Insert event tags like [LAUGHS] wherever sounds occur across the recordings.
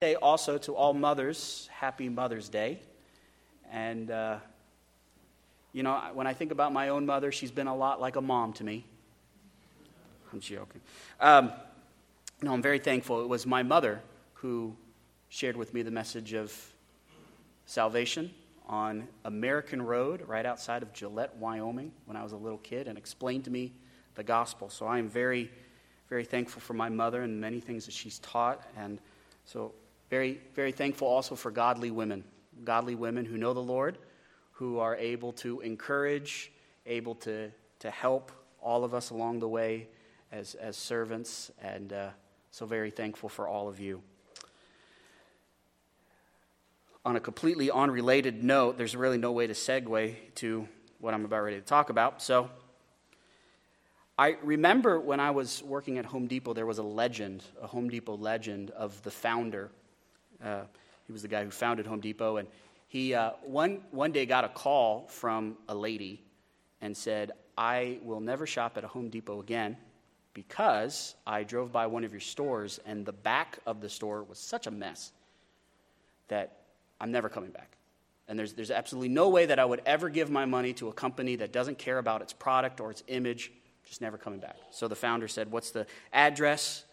Day also to all mothers, happy Mother's Day. And, uh, you know, when I think about my own mother, she's been a lot like a mom to me. I'm joking. Um, no, I'm very thankful. It was my mother who shared with me the message of salvation on American Road right outside of Gillette, Wyoming, when I was a little kid, and explained to me the gospel. So I am very, very thankful for my mother and many things that she's taught. And so very, very thankful also for godly women, godly women who know the Lord, who are able to encourage, able to, to help all of us along the way as, as servants. And uh, so, very thankful for all of you. On a completely unrelated note, there's really no way to segue to what I'm about ready to talk about. So, I remember when I was working at Home Depot, there was a legend, a Home Depot legend of the founder uh, he was the guy who founded Home Depot. And he uh, one, one day got a call from a lady and said, I will never shop at a Home Depot again because I drove by one of your stores and the back of the store was such a mess that I'm never coming back. And there's, there's absolutely no way that I would ever give my money to a company that doesn't care about its product or its image, just never coming back. So the founder said, What's the address?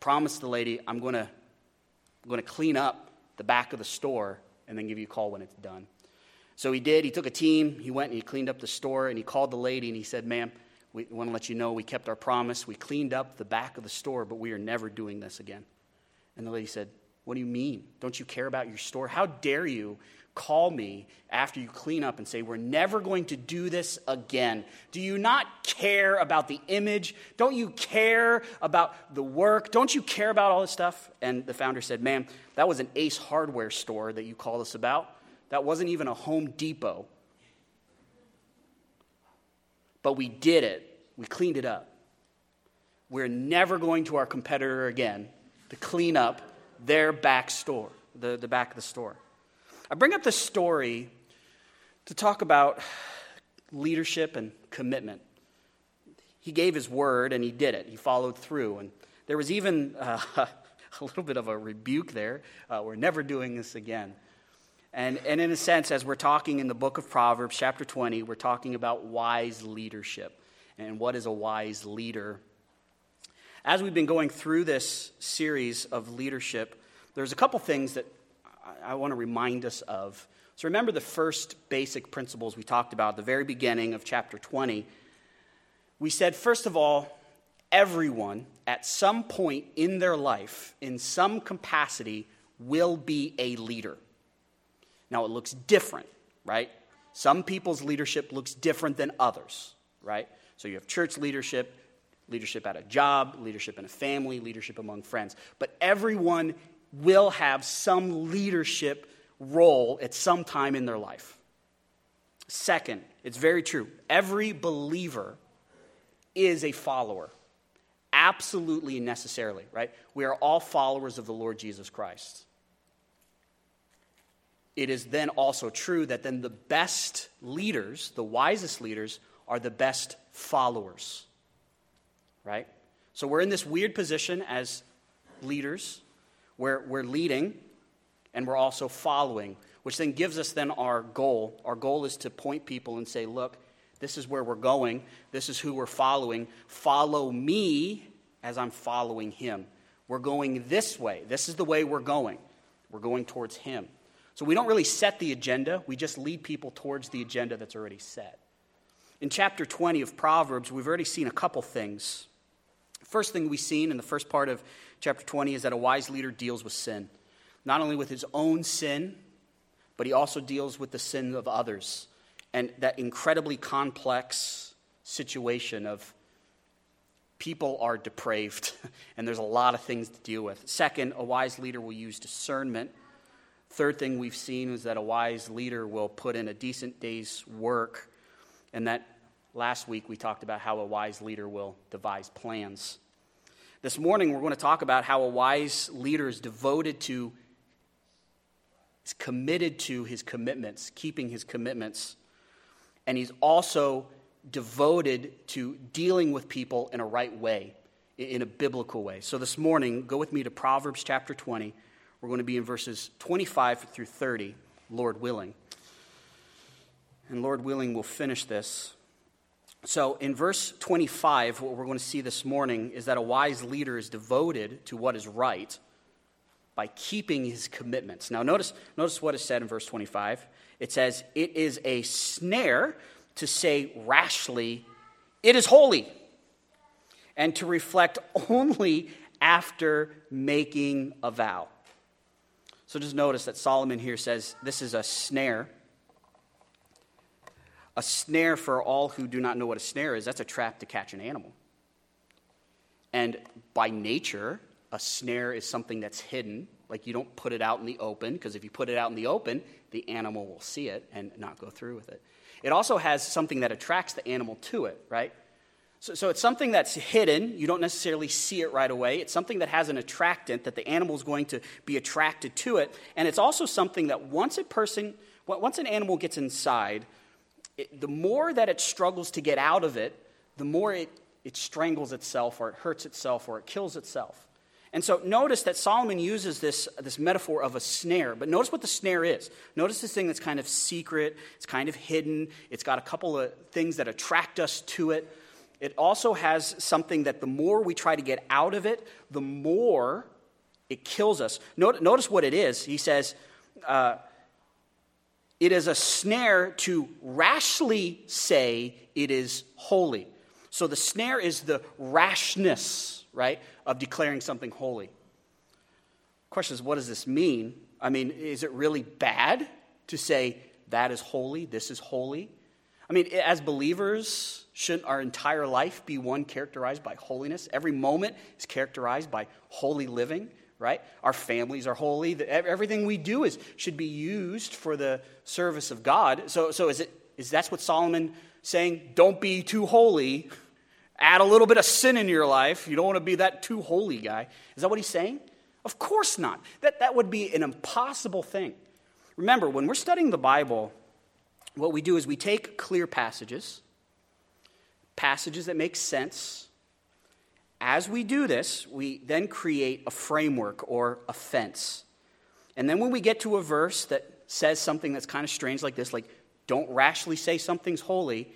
Promised the lady, I'm going to I'm going to clean up the back of the store and then give you a call when it's done. So he did. He took a team. He went and he cleaned up the store and he called the lady and he said, Ma'am, we want to let you know we kept our promise. We cleaned up the back of the store, but we are never doing this again. And the lady said, What do you mean? Don't you care about your store? How dare you call me after you clean up and say, We're never going to do this again? Do you not care about the image? Don't you care about the work? Don't you care about all this stuff? And the founder said, Man, that was an Ace hardware store that you called us about. That wasn't even a Home Depot. But we did it, we cleaned it up. We're never going to our competitor again to clean up their back store, the, the back of the store. I bring up this story to talk about leadership and commitment. He gave his word and he did it, he followed through. And there was even uh, [LAUGHS] a little bit of a rebuke there. Uh, we're never doing this again. And, and in a sense, as we're talking in the book of Proverbs, chapter 20, we're talking about wise leadership and what is a wise leader. As we've been going through this series of leadership, there's a couple things that I want to remind us of. So remember the first basic principles we talked about at the very beginning of chapter 20. We said, first of all, everyone at some point in their life, in some capacity, will be a leader. Now, it looks different, right? Some people's leadership looks different than others, right? So you have church leadership, leadership at a job, leadership in a family, leadership among friends. But everyone will have some leadership role at some time in their life. Second, it's very true. Every believer is a follower, absolutely and necessarily, right? We are all followers of the Lord Jesus Christ. It is then also true that then the best leaders, the wisest leaders, are the best followers, right? So we're in this weird position as leaders where we're leading and we're also following, which then gives us then our goal. Our goal is to point people and say, look, this is where we're going. This is who we're following. Follow me as I'm following him. We're going this way. This is the way we're going. We're going towards him. So we don't really set the agenda, we just lead people towards the agenda that's already set. In chapter 20 of Proverbs, we've already seen a couple things. First thing we've seen in the first part of chapter 20 is that a wise leader deals with sin. Not only with his own sin, but he also deals with the sin of others. And that incredibly complex situation of people are depraved, [LAUGHS] and there's a lot of things to deal with. Second, a wise leader will use discernment. Third thing we've seen is that a wise leader will put in a decent day's work, and that last week we talked about how a wise leader will devise plans. This morning, we're going to talk about how a wise leader is devoted to, is committed to his commitments, keeping his commitments. And he's also devoted to dealing with people in a right way, in a biblical way. So this morning, go with me to Proverbs chapter 20. We're going to be in verses 25 through 30, Lord willing. And Lord willing, we'll finish this. So, in verse 25, what we're going to see this morning is that a wise leader is devoted to what is right by keeping his commitments. Now, notice, notice what is said in verse 25. It says, It is a snare to say rashly, It is holy, and to reflect only after making a vow. So just notice that Solomon here says this is a snare. A snare for all who do not know what a snare is, that's a trap to catch an animal. And by nature, a snare is something that's hidden. Like you don't put it out in the open, because if you put it out in the open, the animal will see it and not go through with it. It also has something that attracts the animal to it, right? So, so it's something that's hidden. You don't necessarily see it right away. It's something that has an attractant that the animal is going to be attracted to it. And it's also something that once a person, once an animal gets inside, it, the more that it struggles to get out of it, the more it, it strangles itself or it hurts itself or it kills itself. And so notice that Solomon uses this, this metaphor of a snare, but notice what the snare is. Notice this thing that's kind of secret, it's kind of hidden, it's got a couple of things that attract us to it. It also has something that the more we try to get out of it, the more it kills us. Notice what it is. He says, uh, It is a snare to rashly say it is holy. So the snare is the rashness, right, of declaring something holy. Question is, what does this mean? I mean, is it really bad to say that is holy, this is holy? I mean, as believers, shouldn't our entire life be one characterized by holiness? Every moment is characterized by holy living, right? Our families are holy. Everything we do is, should be used for the service of God. So, so is, it, is that's what Solomon saying? Don't be too holy add a little bit of sin in your life. You don't want to be that too holy guy. Is that what he's saying? Of course not. That, that would be an impossible thing. Remember, when we're studying the Bible, what we do is we take clear passages, passages that make sense. As we do this, we then create a framework or a fence. And then when we get to a verse that says something that's kind of strange, like this, like, don't rashly say something's holy,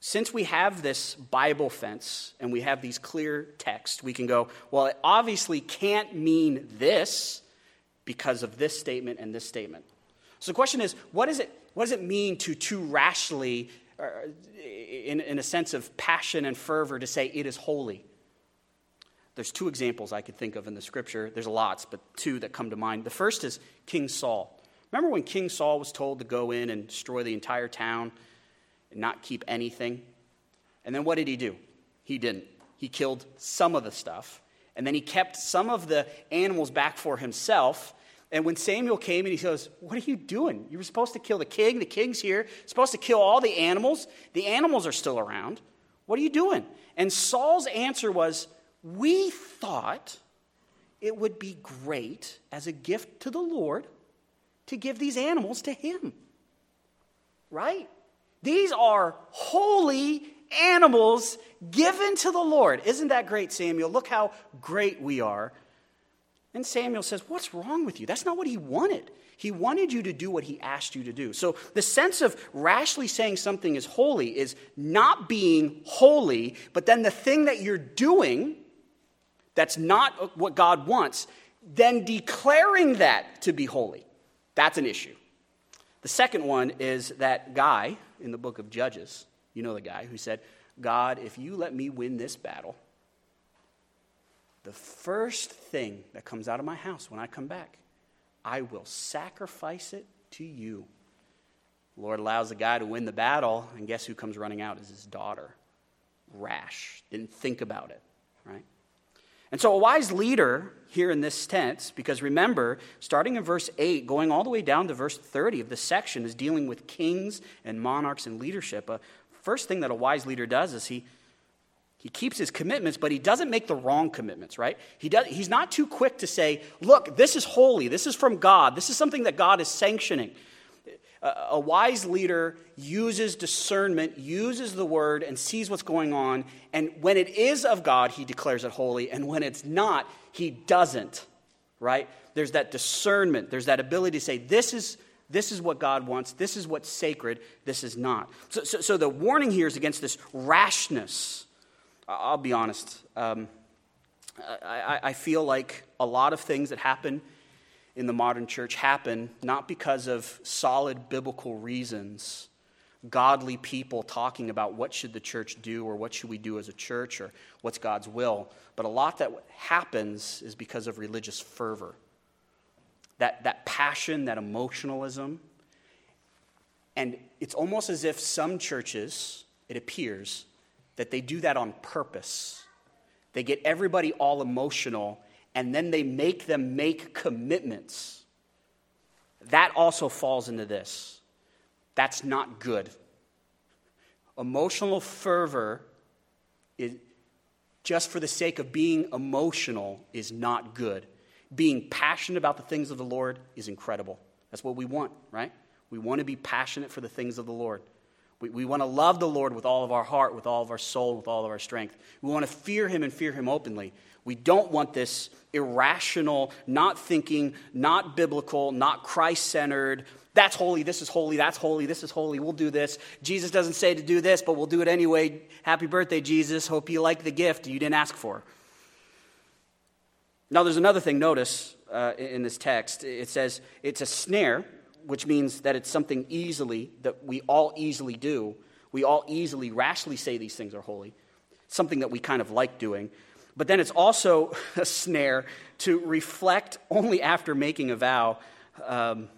since we have this Bible fence and we have these clear texts, we can go, well, it obviously can't mean this because of this statement and this statement. So the question is, what, is it, what does it mean to too rashly, uh, in, in a sense of passion and fervor, to say it is holy? There's two examples I could think of in the scripture. There's lots, but two that come to mind. The first is King Saul. Remember when King Saul was told to go in and destroy the entire town? and not keep anything. And then what did he do? He didn't. He killed some of the stuff. And then he kept some of the animals back for himself. And when Samuel came and he goes, What are you doing? You were supposed to kill the king. The king's here. supposed to kill all the animals. The animals are still around. What are you doing? And Saul's answer was, We thought it would be great as a gift to the Lord to give these animals to him. Right? These are holy animals given to the Lord. Isn't that great, Samuel? Look how great we are. And Samuel says, What's wrong with you? That's not what he wanted. He wanted you to do what he asked you to do. So the sense of rashly saying something is holy is not being holy, but then the thing that you're doing that's not what God wants, then declaring that to be holy. That's an issue. The second one is that guy in the book of Judges. You know the guy who said, God, if you let me win this battle, the first thing that comes out of my house when I come back, I will sacrifice it to you. The Lord allows the guy to win the battle, and guess who comes running out is his daughter. Rash, didn't think about it, right? And so, a wise leader here in this tense, because remember, starting in verse 8, going all the way down to verse 30 of this section, is dealing with kings and monarchs and leadership. A first thing that a wise leader does is he, he keeps his commitments, but he doesn't make the wrong commitments, right? He does, he's not too quick to say, look, this is holy, this is from God, this is something that God is sanctioning a wise leader uses discernment, uses the word, and sees what's going on. And when it is of God, he declares it holy. And when it's not, he doesn't. right? There's that discernment, there's that ability to say, this is, this is what God wants, this is what's sacred, this is not. So, so, so the warning here is against this rashness. I'll be honest. Um, I, I feel like a lot of things that happen in the modern church happen not because of solid biblical reasons godly people talking about what should the church do or what should we do as a church or what's god's will but a lot that happens is because of religious fervor. That, that passion that emotionalism and it's almost as if some churches it appears that they do that on purpose. They get everybody all emotional and then they make them make commitments. That also falls into this. That's not good. Emotional fervor is just for the sake of being emotional is not good. Being passionate about the things of the Lord is incredible. That's what we want, right? We want to be passionate for the things of the Lord. We, we want to love the Lord with all of our heart, with all of our soul, with all of our strength. We want to fear Him and fear Him openly. We don't want this irrational, not thinking, not biblical, not Christ centered. That's holy, this is holy, that's holy, this is holy, we'll do this. Jesus doesn't say to do this, but we'll do it anyway. Happy birthday, Jesus. Hope you like the gift you didn't ask for. Now, there's another thing, notice uh, in this text. It says it's a snare which means that it's something easily, that we all easily do. We all easily, rashly say these things are holy, something that we kind of like doing. But then it's also [LAUGHS] a snare to reflect only after making a vow. Um,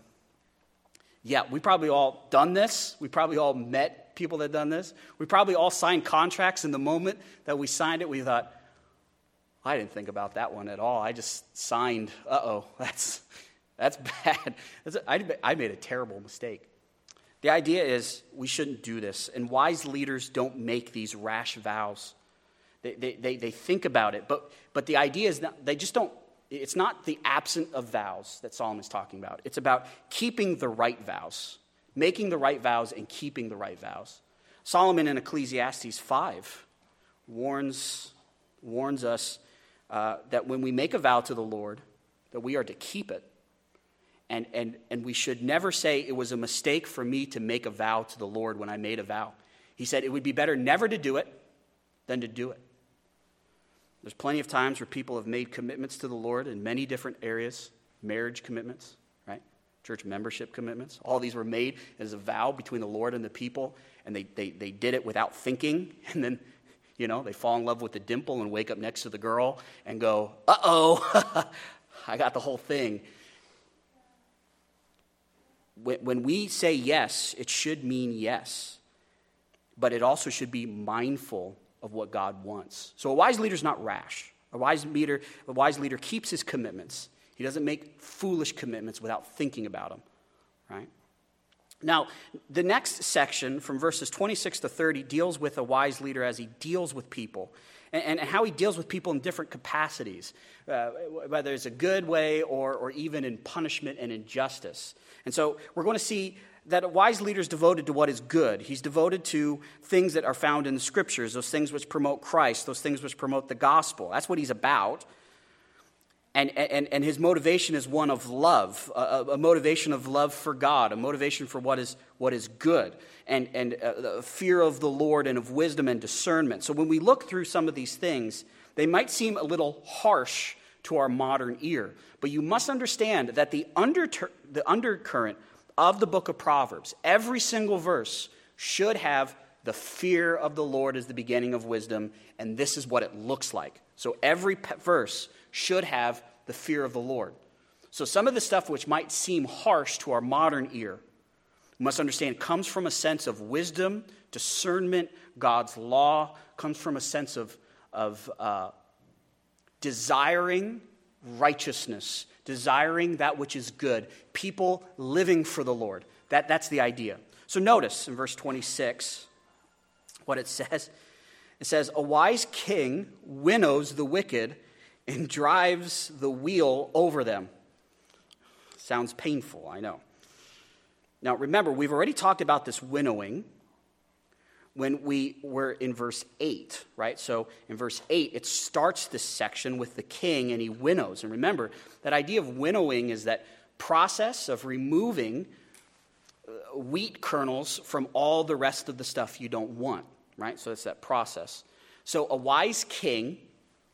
yeah, we probably all done this. We probably all met people that done this. We probably all signed contracts in the moment that we signed it. We thought, I didn't think about that one at all. I just signed. Uh oh, [LAUGHS] that's that's bad. [LAUGHS] That's I, I made a terrible mistake. The idea is we shouldn't do this, and wise leaders don't make these rash vows. They, they, they, think about it, but, but the idea is not, they just don't, it's not the absent of vows that Solomon is talking about. It's about keeping the right vows, making the right vows and keeping the right vows. Solomon in Ecclesiastes 5 warns, warns us uh, that when we make a vow to the Lord, that we are to keep it and, and, and we should never say it was a mistake for me to make a vow to the Lord when I made a vow. He said it would be better never to do it than to do it. There's plenty of times where people have made commitments to the Lord in many different areas marriage commitments, right? Church membership commitments. All these were made as a vow between the Lord and the people, and they, they, they did it without thinking. [LAUGHS] And then, you know, they fall in love with the dimple and wake up next to the girl and go, uh oh, [LAUGHS] I got the whole thing when we say yes, it should mean yes, but it also should be mindful of what God wants. So a wise leader is not rash. A wise leader, a wise leader keeps his commitments. He doesn't make foolish commitments without thinking about them, right? Now, the next section from verses 26 to 30 deals with a wise leader as he deals with people and, and how he deals with people in different capacities, uh, whether it's a good way or, or even in punishment and injustice. And so we're going to see that a wise leader is devoted to what is good. He's devoted to things that are found in the scriptures, those things which promote Christ, those things which promote the gospel. That's what he's about. And, and, and his motivation is one of love, a, a motivation of love for God, a motivation for what is, what is good, and, and uh, a, a fear of the Lord and of wisdom and discernment. So when we look through some of these things, they might seem a little harsh to our modern ear. But you must understand that the, under, the undercurrent of the book of Proverbs, every single verse should have the fear of the Lord as the beginning of wisdom, and this is what it looks like. So every verse should have the fear of the Lord. So some of the stuff which might seem harsh to our modern ear, must understand comes from a sense of wisdom, discernment, God's law, comes from a sense of, of uh, desiring righteousness, desiring that which is good, people living for the Lord. That, that's the idea. So notice in verse 26 what it [LAUGHS] says. It says, A wise king winnows the wicked and drives the wheel over them. Sounds painful, I know. Now remember, we've already talked about this winnowing when we were in verse 8, right? So in verse 8, it starts this section with the king and he winnows. And remember, that idea of winnowing is that process of removing uh, wheat kernels from all the rest of the stuff you don't want, right? So it's that process. So a wise king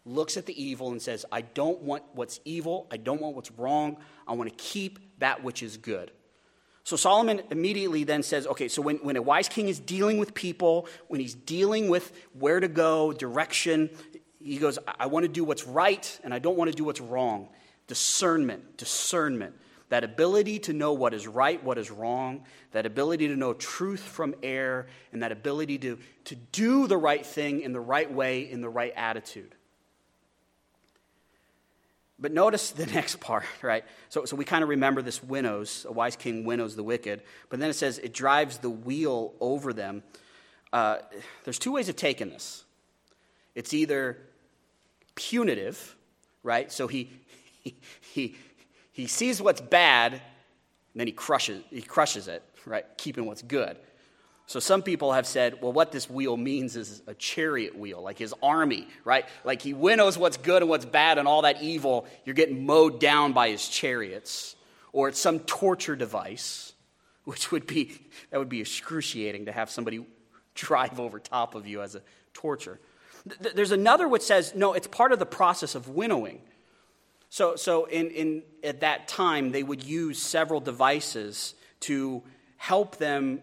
looks at the evil and says, I don't want what's evil, I don't want what's wrong, I want to keep that which is good. So Solomon immediately then says, okay, so when, when a wise king is dealing with people, when he's dealing with where to go, direction, he goes, I want to do what's right and I don't want to do what's wrong. Discernment, discernment. That ability to know what is right, what is wrong, that ability to know truth from error, and that ability to, to do the right thing in the right way, in the right attitude. But notice the [LAUGHS] next part, right? So, so we kind of remember this winnows, a wise king winnows the wicked. But then it says it drives the wheel over them. Uh, there's two ways of taking this. It's either punitive, right? So he, [LAUGHS] he, he, he sees what's bad, and then he crushes, he crushes it, right? Keeping what's good. So some people have said, well, what this wheel means is a chariot wheel, like his army, right? Like he winnows what's good and what's bad and all that evil, you're getting mowed down by his chariots. Or it's some torture device, which would be, that would be excruciating to have somebody drive over top of you as a torture. There's another which says, no, it's part of the process of winnowing. So, so in, in, at that time, they would use several devices to help them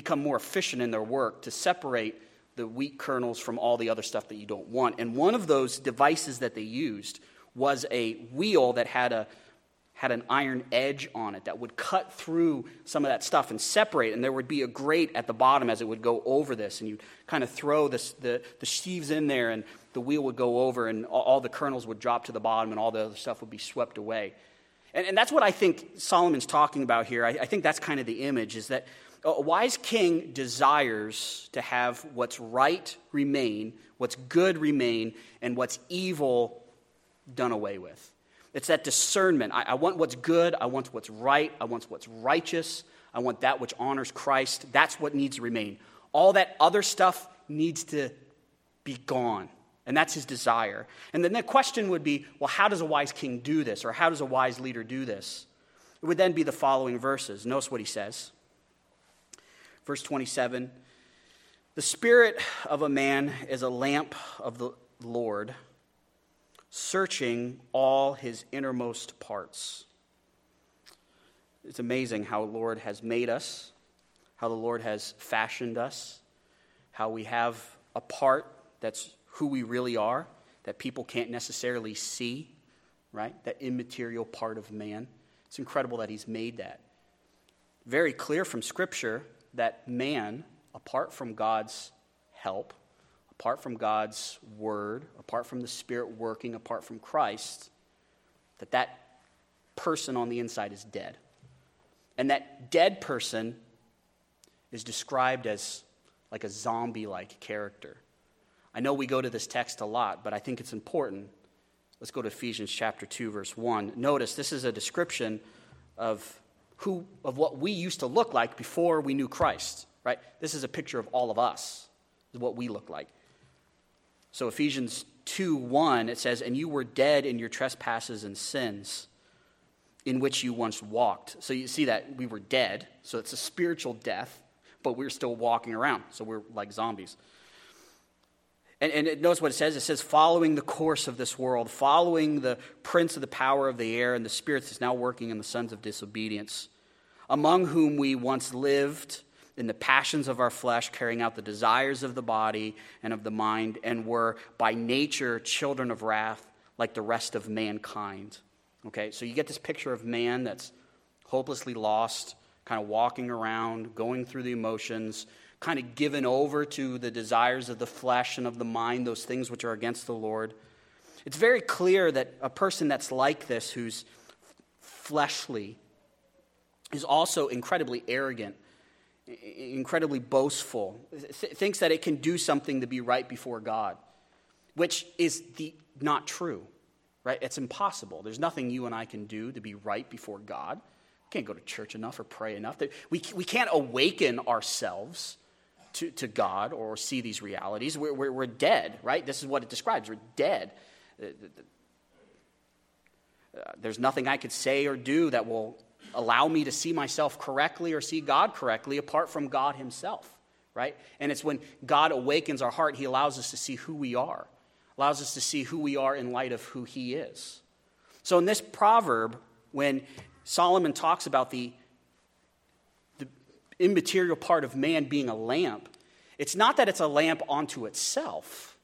become more efficient in their work to separate the wheat kernels from all the other stuff that you don't want. And one of those devices that they used was a wheel that had a had an iron edge on it that would cut through some of that stuff and separate. And there would be a grate at the bottom as it would go over this. And you'd kind of throw this, the, the sheaves in there, and the wheel would go over, and all, the kernels would drop to the bottom, and all the other stuff would be swept away. And, and that's what I think Solomon's talking about here. I, I think that's kind of the image is that a wise king desires to have what's right remain, what's good remain, and what's evil done away with. It's that discernment. I, I, want what's good, I want what's right, I want what's righteous, I want that which honors Christ. That's what needs to remain. All that other stuff needs to be gone. And that's his desire. And then the question would be well, how does a wise king do this? Or how does a wise leader do this? It would then be the following verses. Notice what he says. Verse 27 The spirit of a man is a lamp of the Lord, searching all his innermost parts. It's amazing how the Lord has made us, how the Lord has fashioned us, how we have a part that's who we really are that people can't necessarily see, right? That immaterial part of man. It's incredible that He's made that. Very clear from Scripture that man, apart from God's help, apart from God's word, apart from the Spirit working, apart from Christ, that that person on the inside is dead. And that dead person is described as like a zombie like character. I know we go to this text a lot, but I think it's important. Let's go to Ephesians chapter 2 verse 1. Notice this is a description of who, of what we used to look like before we knew Christ, right? This is a picture of all of us, what we look like. So Ephesians 2 1, it says, And you were dead in your trespasses and sins in which you once walked. So you see that we were dead, so it's a spiritual death, but we're still walking around, so we're like zombies. And, and it, notice what it says it says, following the course of this world, following the prince of the power of the air and the spirits that's now working in the sons of disobedience, among whom we once lived in the passions of our flesh, carrying out the desires of the body and of the mind, and were by nature children of wrath like the rest of mankind. Okay, so you get this picture of man that's hopelessly lost, kind of walking around, going through the emotions kind of given over to the desires of the flesh and of the mind, those things which are against the Lord. It's very clear that a person that's like this, who's fleshly, is also incredibly arrogant, incredibly boastful, th- thinks that it can do something to be right before God, which is the, not true, right? It's impossible. There's nothing you and I can do to be right before God. We can't go to church enough or pray enough. We, we can't awaken ourselves to, to God or see these realities. We're, we're, we're dead, right? This is what it describes. We're dead. Uh, there's nothing I could say or do that will allow me to see myself correctly or see God correctly apart from God Himself, right? And it's when God awakens our heart, He allows us to see who we are, allows us to see who we are in light of who He is. So in this proverb, when Solomon talks about the immaterial part of man being a lamp, it's not that it's a lamp onto itself.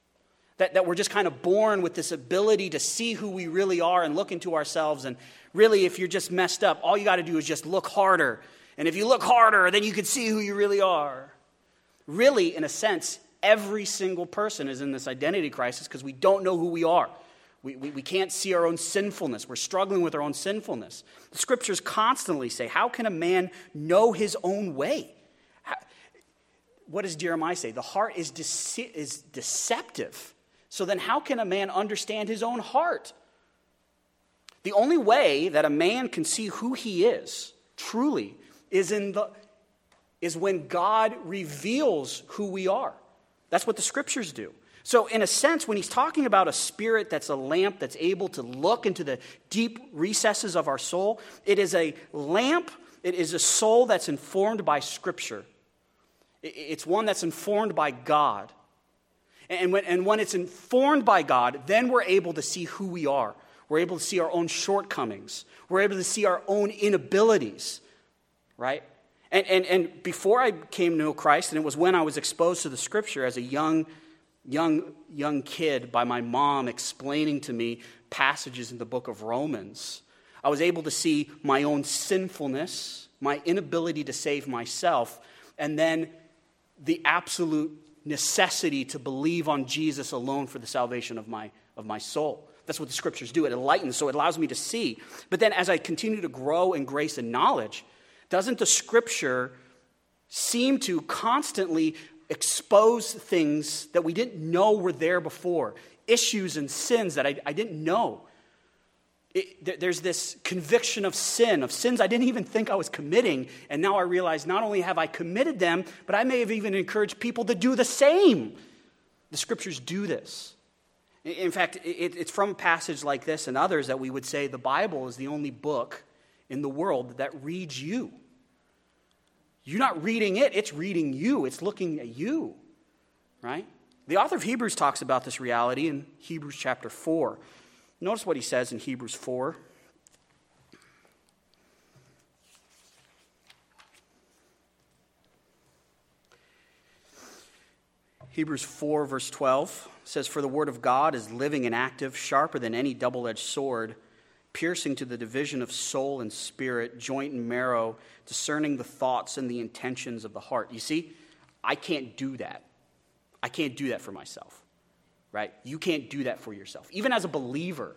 That, that we're just kind of born with this ability to see who we really are and look into ourselves. And really, if you're just messed up, all you got to do is just look harder. And if you look harder, then you can see who you really are. Really, in a sense, every single person is in this identity crisis because we don't know who we are. We, we, we, can't see our own sinfulness. We're struggling with our own sinfulness. The scriptures constantly say, How can a man know his own way? How, what does Jeremiah say? The heart is, is deceptive. So then, how can a man understand his own heart? The only way that a man can see who he is truly is, in the, is when God reveals who we are. That's what the scriptures do. So, in a sense, when he's talking about a spirit that's a lamp that's able to look into the deep recesses of our soul, it is a lamp, it is a soul that's informed by Scripture. It's one that's informed by God. And when, and when it's informed by God, then we're able to see who we are. We're able to see our own shortcomings. We're able to see our own inabilities, right? And, and, and before I came to know Christ, and it was when I was exposed to the Scripture as a young young, young kid by my mom explaining to me passages in the book of Romans. I was able to see my own sinfulness, my inability to save myself, and then the absolute necessity to believe on Jesus alone for the salvation of my, of my soul. That's what the scriptures do. It enlightens, so it allows me to see. But then as I continue to grow in grace and knowledge, doesn't the scripture seem to constantly expose things that we didn't know were there before, issues and sins that I, I didn't know. It, there's this conviction of sin, of sins I didn't even think I was committing. And now I realize not only have I committed them, but I may have even encouraged people to do the same. The scriptures do this. In fact, it, it's from a passage like this and others that we would say the Bible is the only book in the world that reads you. You're not reading it, it's reading you, it's looking at you, right? The author of Hebrews talks about this reality in Hebrews chapter 4. Notice what he says in Hebrews 4. Hebrews 4, verse 12 says, For the word of God is living and active, sharper than any double edged sword piercing to the division of soul and spirit, joint and marrow, discerning the thoughts and the intentions of the heart. You see, I can't do that. I can't do that for myself, right? You can't do that for yourself. Even as a believer,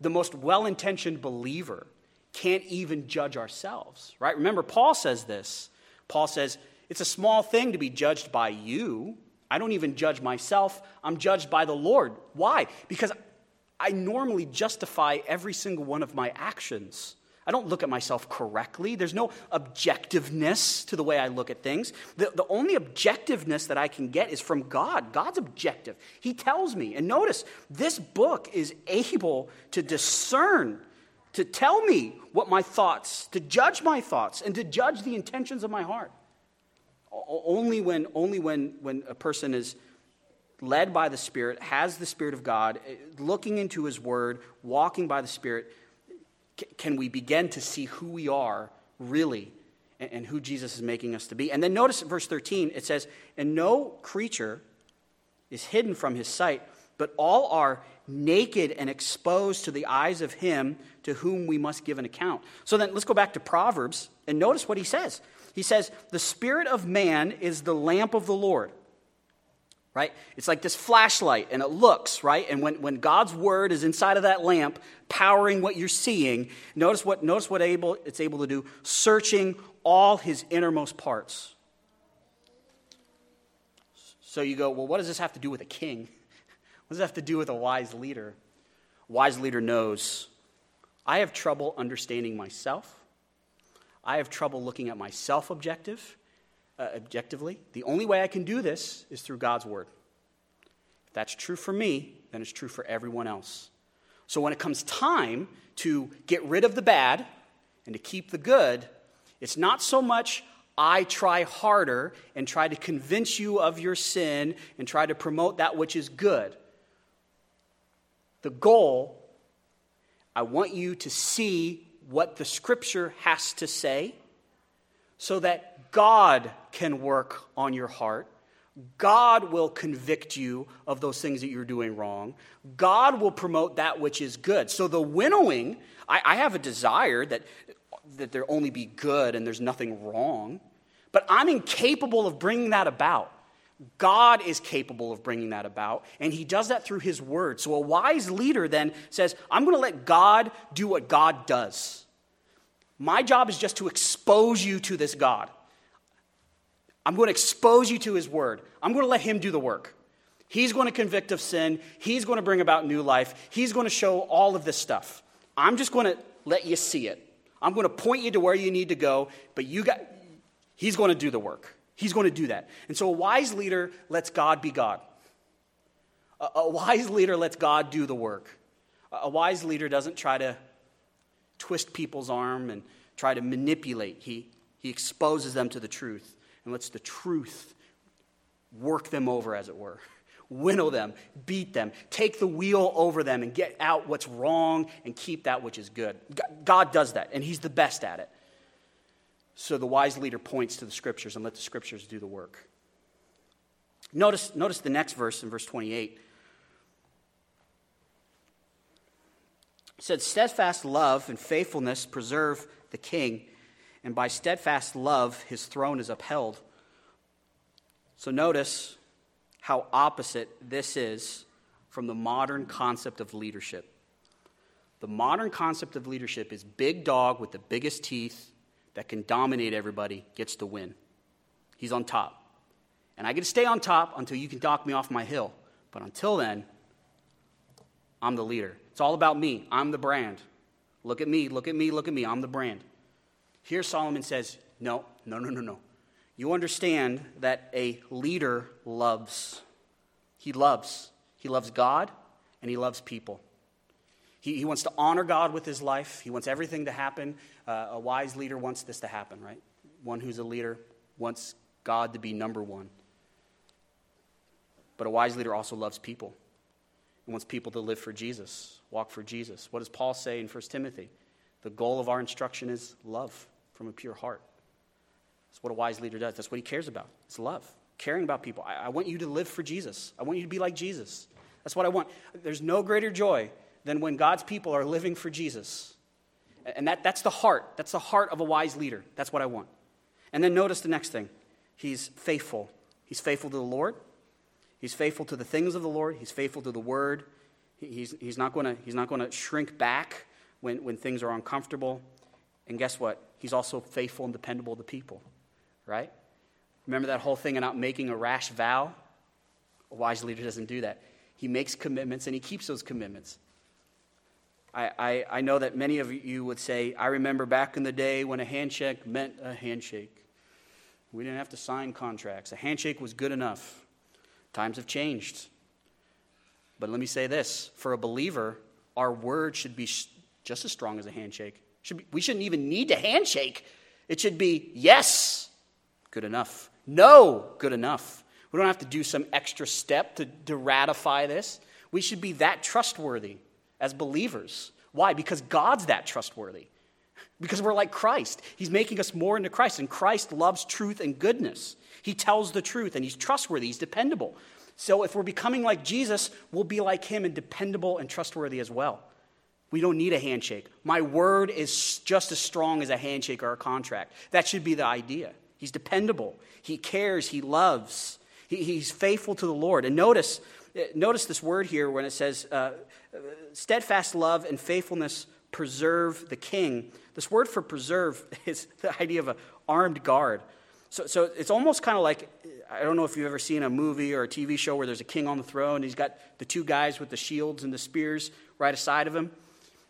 the most well intentioned believer can't even judge ourselves, right? Remember, Paul says this. Paul says, It's a small thing to be judged by you. I don't even judge myself. I'm judged by the Lord. Why? Because I normally justify every single one of my actions. I don't look at myself correctly. There's no objectiveness to the way I look at things. The, the only objectiveness that I can get is from God. God's objective. He tells me. And notice, this book is able to discern, to tell me what my thoughts, to judge my thoughts, and to judge the intentions of my heart. Only when, only when, when a person is led by the Spirit, has the Spirit of God, eh, looking into His Word, walking by the Spirit, can we begin to see who we are really and who Jesus is making us to be. And then notice verse 13, it says, And no creature is hidden from his sight, but all are naked and exposed to the eyes of him to whom we must give an account. So then let's go back to Proverbs and notice what he says. He says, The spirit of man is the lamp of the Lord right? It's like this flashlight and it looks, right? And when, when God's word is inside of that lamp, powering what you're seeing, notice what, notice what able, it's able to do searching all his innermost parts. So you go, well, what does this have to do with a king? [LAUGHS] What does it have to do with a wise leader? A wise leader knows I have trouble understanding myself. I have trouble looking at myself objective. Uh, objectively. The only way I can do this is through God's word. If that's true for me, then it's true for everyone else. So when it comes time to get rid of the bad and to keep the good, it's not so much I try harder and try to convince you of your sin and try to promote that which is good. The goal, I want you to see what the scripture has to say so that God can work on your heart. God will convict you of those things that you're doing wrong. God will promote that which is good. So the winnowing, I, I have a desire that, that there only be good and there's nothing wrong, but I'm incapable of bringing that about. God is capable of bringing that about, and He does that through His Word. So a wise leader then says, I'm going to let God do what God does. My job is just to expose you to this God. I'm going to expose you to His Word. I'm going to let Him do the work. He's going to convict of sin. He's going to bring about new life. He's going to show all of this stuff. I'm just going to let you see it. I'm going to point you to where you need to go, but you got, He's going to do the work. He's going to do that. And so a wise leader lets God be God. A, a wise leader lets God do the work. A, a wise leader doesn't try to twist people's arm and try to manipulate. He, he exposes them to the truth and lets the truth work them over, as it were. Winnow them, beat them, take the wheel over them, and get out what's wrong and keep that which is good. God does that, and He's the best at it. So the wise leader points to the scriptures and let the scriptures do the work. Notice, notice the next verse in verse 28. It said, Steadfast love and faithfulness preserve the king, and by steadfast love his throne is upheld. So notice how opposite this is from the modern concept of leadership. The modern concept of leadership is big dog with the biggest teeth that can dominate everybody gets to win. He's on top. And I get to stay on top until you can knock me off my hill. But until then, I'm the leader. It's all about me. I'm the brand. Look at me, look at me, look at me. I'm the brand. Here, Solomon says, No, no, no, no, no. You understand that a leader loves. He loves. He loves God and he loves people. He, he wants to honor God with his life. He wants everything to happen. Uh, a wise leader wants this to happen, right? One who's a leader wants God to be number one. But a wise leader also loves people and wants people to live for Jesus, walk for Jesus. What does Paul say in 1 Timothy? The goal of our instruction is love from a pure heart. That's what a wise leader does. That's what he cares about. It's love, caring about people. I, I want you to live for Jesus. I want you to be like Jesus. That's what I want. There's no greater joy than when God's people are living for Jesus. And that, that's the heart. That's the heart of a wise leader. That's what I want. And then notice the next thing He's faithful. He's faithful to the Lord, He's faithful to the things of the Lord, He's faithful to the word. He's, he's not going to shrink back when, when things are uncomfortable. And guess what? He's also faithful and dependable to people, right? Remember that whole thing about making a rash vow? A wise leader doesn't do that. He makes commitments and he keeps those commitments. I, I, I know that many of you would say, I remember back in the day when a handshake meant a handshake. We didn't have to sign contracts. A handshake was good enough. Times have changed. But let me say this for a believer, our word should be just as strong as a handshake. Should be, we shouldn't even need to handshake. It should be yes, good enough. No, good enough. We don't have to do some extra step to, to ratify this. We should be that trustworthy as believers. Why? Because God's that trustworthy. Because we're like Christ. He's making us more into Christ, and Christ loves truth and goodness. He tells the truth, and He's trustworthy, He's dependable. So if we're becoming like Jesus, we'll be like Him and dependable and trustworthy as well. We don't need a handshake. My word is just as strong as a handshake or a contract. That should be the idea. He's dependable, He cares, He loves, he, He's faithful to the Lord. And notice, notice this word here when it says, uh, steadfast love and faithfulness preserve the king. This word for preserve [LAUGHS] is the idea of an armed guard. So, so it's almost kind of like I don't know if you've ever seen a movie or a TV show where there's a king on the throne and he's got the two guys with the shields and the spears right aside of him.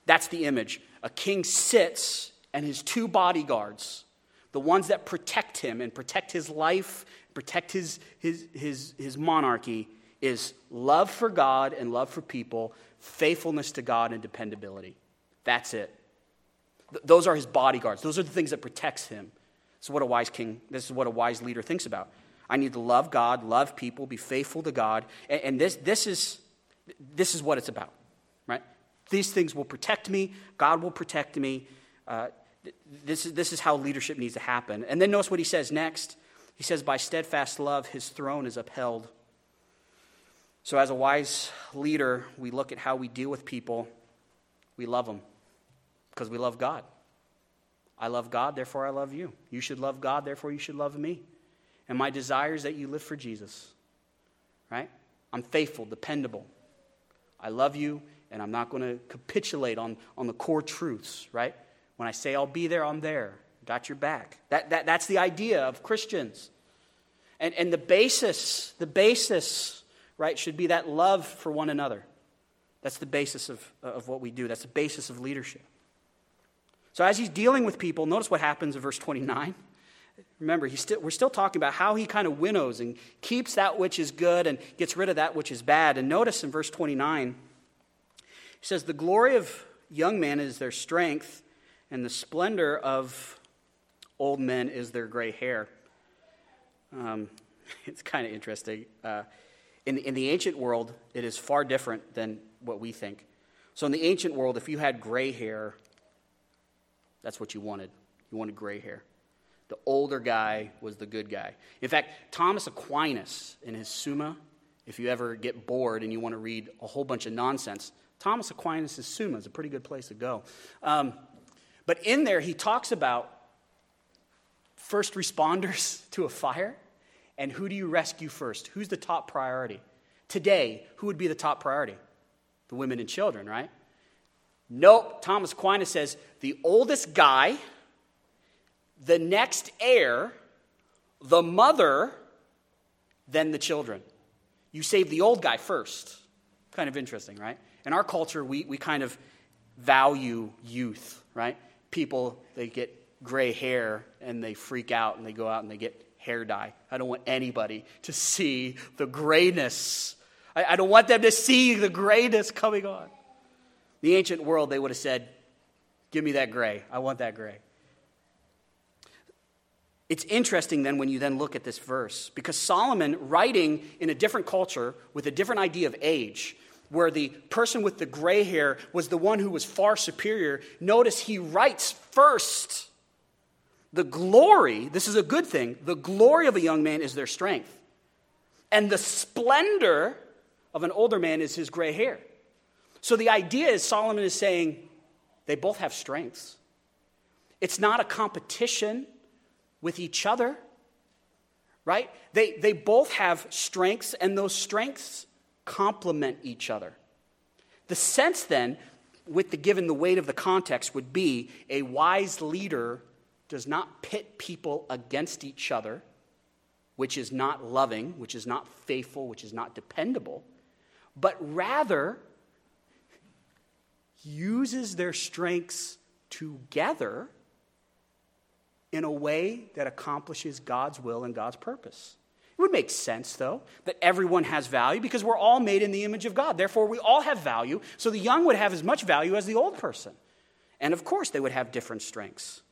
That's the image. A king sits and his two bodyguards, the ones that protect him and protect his life, protect his, his, his, his monarchy, is love for God and love for people, faithfulness to God and dependability. That's it. Th- those are his bodyguards. Those are the things that protects him. So what a wise king, this is what a wise leader thinks about. I need to love God, love people, be faithful to God. And, and this, this, is, this is what it's about? These things will protect me. God will protect me. Uh, this, is, this is how leadership needs to happen. And then notice what he says next. He says, By steadfast love, his throne is upheld. So, as a wise leader, we look at how we deal with people. We love them because we love God. I love God, therefore I love you. You should love God, therefore you should love me. And my desire is that you live for Jesus. Right? I'm faithful, dependable. I love you, and I'm not going to capitulate on, on the core truths, right? When I say I'll be there, I'm there. Got your back. That, that, that's the idea of Christians. And, and the basis, the basis, right, should be that love for one another. That's the basis of, of what we do. That's the basis of leadership. So as he's dealing with people, notice what happens in verse 29. Remember, he's still, we're still talking about how he kind of winnows and keeps that which is good and gets rid of that which is bad. And notice in verse 29, he says, The glory of young men is their strength, and the splendor of old men is their gray hair. Um, [LAUGHS] it's kind of interesting. Uh, in, in the ancient world, it is far different than what we think. So, in the ancient world, if you had gray hair, that's what you wanted. You wanted gray hair. The older guy was the good guy. In fact, Thomas Aquinas in his Summa, if you ever get bored and you want to read a whole bunch of nonsense, Thomas Aquinas' Summa is a pretty good place to go. Um, but in there, he talks about first responders [LAUGHS] to a fire and who do you rescue first? Who's the top priority? Today, who would be the top priority? The women and children, right? Nope. Thomas Aquinas says the oldest guy, the next heir, the mother, then the children. You save the old guy first. Kind of interesting, right? In our culture, we, we kind of value youth, right? people, they get gray hair and they freak out and they go out and they get hair dye. I don't want anybody to see the grayness. I, I don't want them to see the grayness coming on. The ancient world, they would have said, Give me that gray. I want that gray. It's interesting then when you then look at this verse because Solomon, writing in a different culture with a different idea of age, where the person with the gray hair was the one who was far superior, notice he writes first the glory, this is a good thing, the glory of a young man is their strength. And the splendor of an older man is his gray hair. So the idea is Solomon is saying they both have strengths. It's not a competition with each other, right? They, they both have strengths, and those strengths complement each other. The sense then, with the given the weight of the context, would be a wise leader does not pit people against each other, which is not loving, which is not faithful, which is not dependable, but rather uses their strengths together in a way that accomplishes God's will and God's purpose. It would make sense, though, that everyone has value because we're all made in the image of God. Therefore, we all have value. So the young would have as much value as the old person. And of course, they would have different strengths.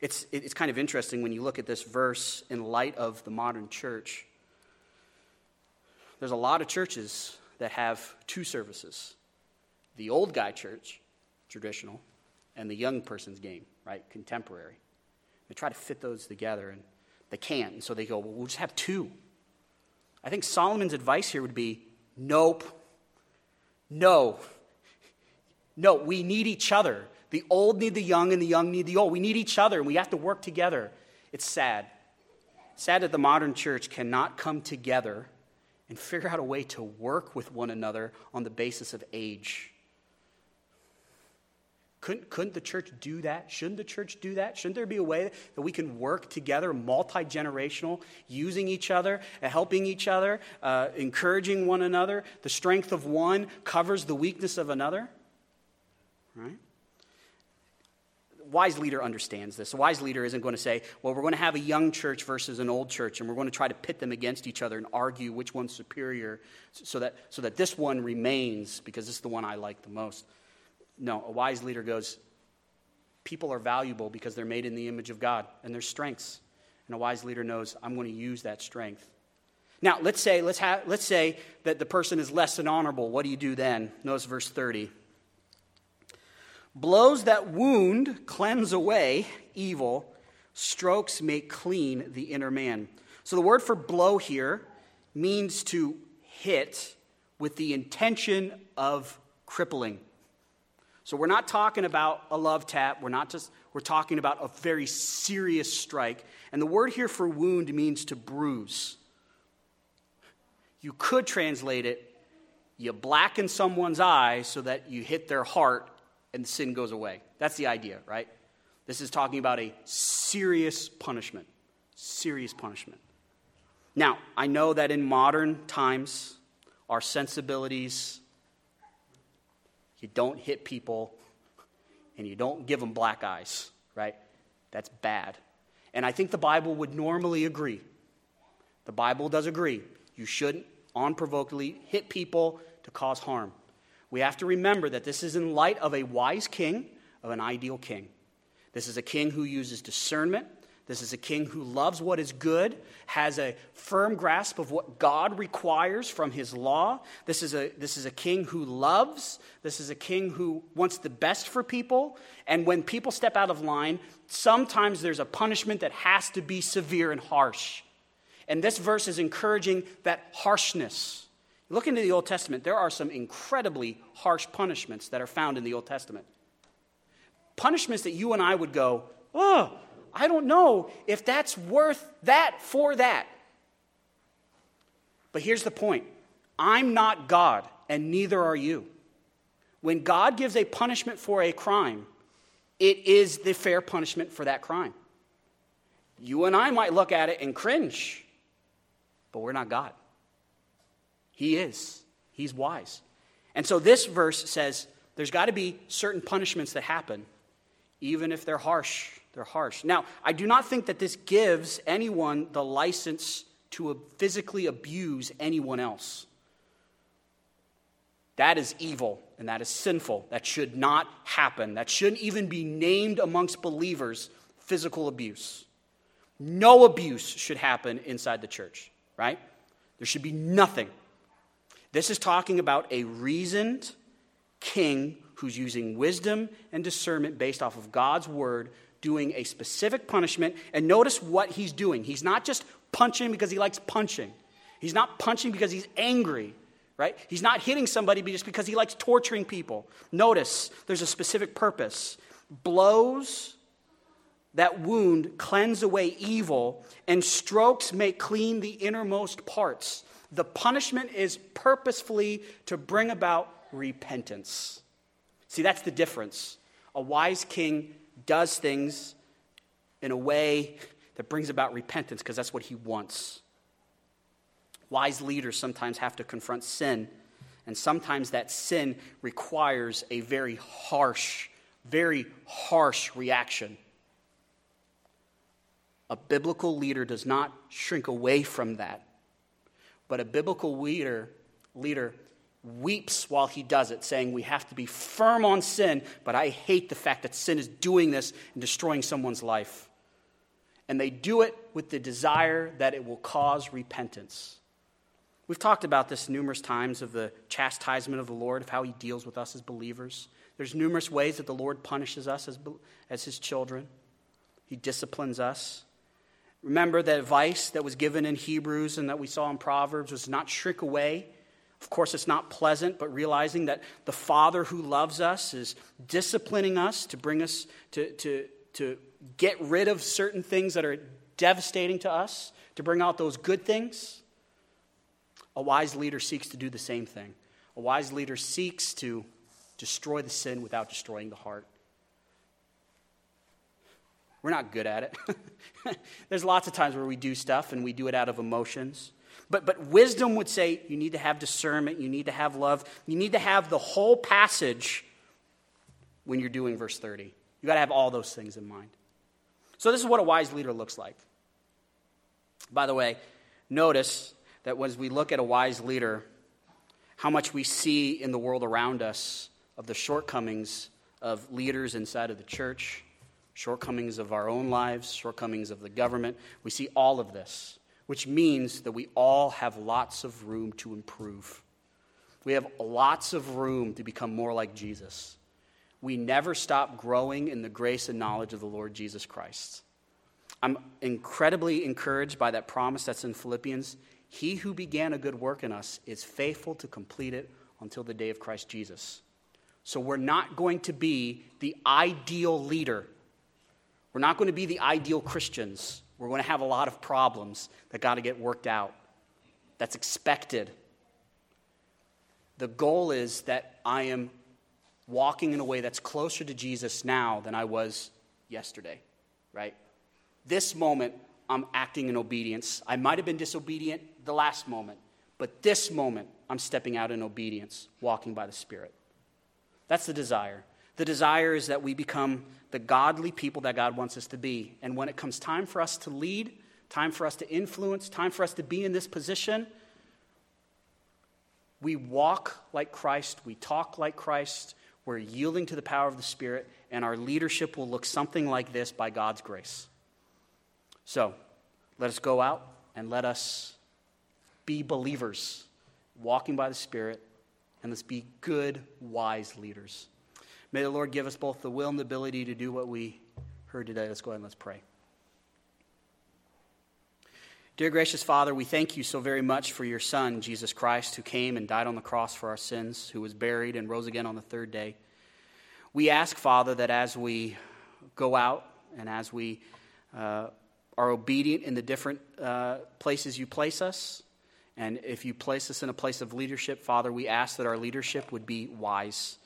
It's, it's kind of interesting when you look at this verse in light of the modern church. There's a lot of churches that have two services the old guy church, traditional, and the young person's game, right? Contemporary. They try to fit those together. And they can't. So they go, well, we'll just have two. I think Solomon's advice here would be nope. No. No, we need each other. The old need the young, and the young need the old. We need each other, and we have to work together. It's sad. Sad that the modern church cannot come together and figure out a way to work with one another on the basis of age. Couldn't, couldn't the church do that? Shouldn't the church do that? Shouldn't there be a way that we can work together, multi generational, using each other, helping each other, uh, encouraging one another? The strength of one covers the weakness of another? Right? wise leader understands this. A wise leader isn't going to say, well, we're going to have a young church versus an old church, and we're going to try to pit them against each other and argue which one's superior so that, so that this one remains because this is the one I like the most. No, a wise leader goes, people are valuable because they're made in the image of God and their strengths. And a wise leader knows, I'm going to use that strength. Now, let's say, let's, have, let's say that the person is less than honorable. What do you do then? Notice verse 30. Blows that wound cleanse away evil, strokes make clean the inner man. So the word for blow here means to hit with the intention of crippling. So we're not talking about a love tap, we're not just we're talking about a very serious strike. And the word here for wound means to bruise. You could translate it you blacken someone's eye so that you hit their heart and sin goes away. That's the idea, right? This is talking about a serious punishment. Serious punishment. Now, I know that in modern times, our sensibilities, you don't hit people and you don't give them black eyes, right? That's bad. And I think the Bible would normally agree. The Bible does agree. You shouldn't unprovokedly hit people to cause harm. We have to remember that this is in light of a wise king, of an ideal king. This is a king who uses discernment. This is a king who loves what is good, has a firm grasp of what God requires from his law. This is, a, this is a king who loves. This is a king who wants the best for people. And when people step out of line, sometimes there's a punishment that has to be severe and harsh. And this verse is encouraging that harshness. Look into the Old Testament, there are some incredibly harsh punishments that are found in the Old Testament. Punishments that you and I would go, oh, I don't know if that's worth that for that. But here's the point I'm not God, and neither are you. When God gives a punishment for a crime, it is the fair punishment for that crime. You and I might look at it and cringe, but we're not God. He is. He's wise. And so this verse says there's got to be certain punishments that happen, even if they're harsh. They're harsh. Now, I do not think that this gives anyone the license to physically abuse anyone else. That is evil and that is sinful. That should not happen. That shouldn't even be named amongst believers physical abuse. No abuse should happen inside the church, right? There should be nothing this is talking about a reasoned king who's using wisdom and discernment based off of God's word, doing a specific punishment. And notice what he's doing. He's not just punching because he likes punching, he's not punching because he's angry. Right? He's not hitting somebody just because he likes torturing people. Notice there's a specific purpose. Blows that wound cleanse away evil, and strokes make clean the innermost parts. The punishment is purposefully to bring about repentance. See, that's the difference. A wise king does things in a way that brings about repentance because that's what he wants. Wise leaders sometimes have to confront sin, and sometimes that sin requires a very harsh, very harsh reaction. A biblical leader does not shrink away from that. But a biblical leader, leader weeps while he does it, saying, We have to be firm on sin, but I hate the fact that sin is doing this and destroying someone's life. And they do it with the desire that it will cause repentance. We've talked about this numerous times of the chastisement of the Lord, of how he deals with us as believers. There's numerous ways that the Lord punishes us as, as his children, he disciplines us. Remember that advice that was given in Hebrews and that we saw in Proverbs was not shrink away. Of course, it's not pleasant, but realizing that the Father who loves us is disciplining us to bring us to, to, to get rid of certain things that are devastating to us, to bring out those good things. A wise leader seeks to do the same thing. A wise leader seeks to destroy the sin without destroying the heart. We're not good at it. [LAUGHS] There's lots of times where we do stuff and we do it out of emotions. But, but wisdom would say you need to have discernment, you need to have love, you need to have the whole passage when you're doing verse 30. You got to have all those things in mind. So, this is what a wise leader looks like. By the way, notice that as we look at a wise leader, how much we see in the world around us of the shortcomings of leaders inside of the church, shortcomings of our own lives, shortcomings of the government. We see all of this, which means that we all have lots of room to improve. We have lots of room to become more like Jesus. We never stop growing in the grace and knowledge of the Lord Jesus Christ. I'm incredibly encouraged by that promise that's in Philippians. He who began a good work in us is faithful to complete it until the day of Christ Jesus. So we're not going to be the ideal leader. We're not going to be the ideal Christians. We're going to have a lot of problems that got to get worked out. That's expected. The goal is that I am walking in a way that's closer to Jesus now than I was yesterday, right? This moment, I'm acting in obedience. I might have been disobedient the last moment, but this moment, I'm stepping out in obedience, walking by the Spirit. That's the desire. The desire is that we become the godly people that God wants us to be. And when it comes time for us to lead, time for us to influence, time for us to be in this position, we walk like Christ, we talk like Christ, we're yielding to the power of the Spirit, and our leadership will look something like this by God's grace. So, let us go out and let us be believers, walking by the Spirit, and let's be good, wise leaders. May the Lord give us both the will and the ability to do what we heard today. Let's go ahead and let's pray. Dear gracious Father, we thank you so very much for your Son, Jesus Christ, who came and died on the cross for our sins, who was buried and rose again on the third day. We ask, Father, that as we go out and as we uh, are obedient in the different uh, places you place us, and if you place us in a place of leadership, Father, we ask that our leadership would be wise,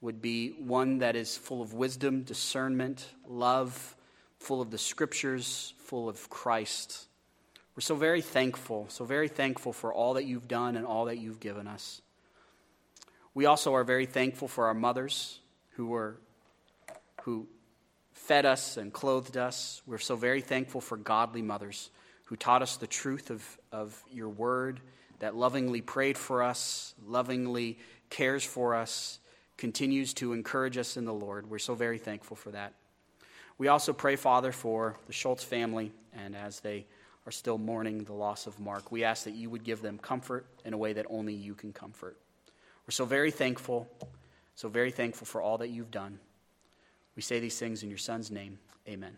would be one that is full of wisdom, discernment, love, full of the scriptures, full of Christ. We're so very thankful, so very thankful for all that you've done and all that you've given us. We also are very thankful for our mothers who were who fed us and clothed us. We're so very thankful for godly mothers who taught us the truth of, of your word, that lovingly prayed for us, lovingly cares for us, continues to encourage us in the Lord. We're so very thankful for that. We also pray, Father, for the Schultz family, and as they are still mourning the loss of Mark, we ask that you would give them comfort in a way that only you can comfort. We're so very thankful, so very thankful for all that you've done. We say these things in your Son's name. Amen.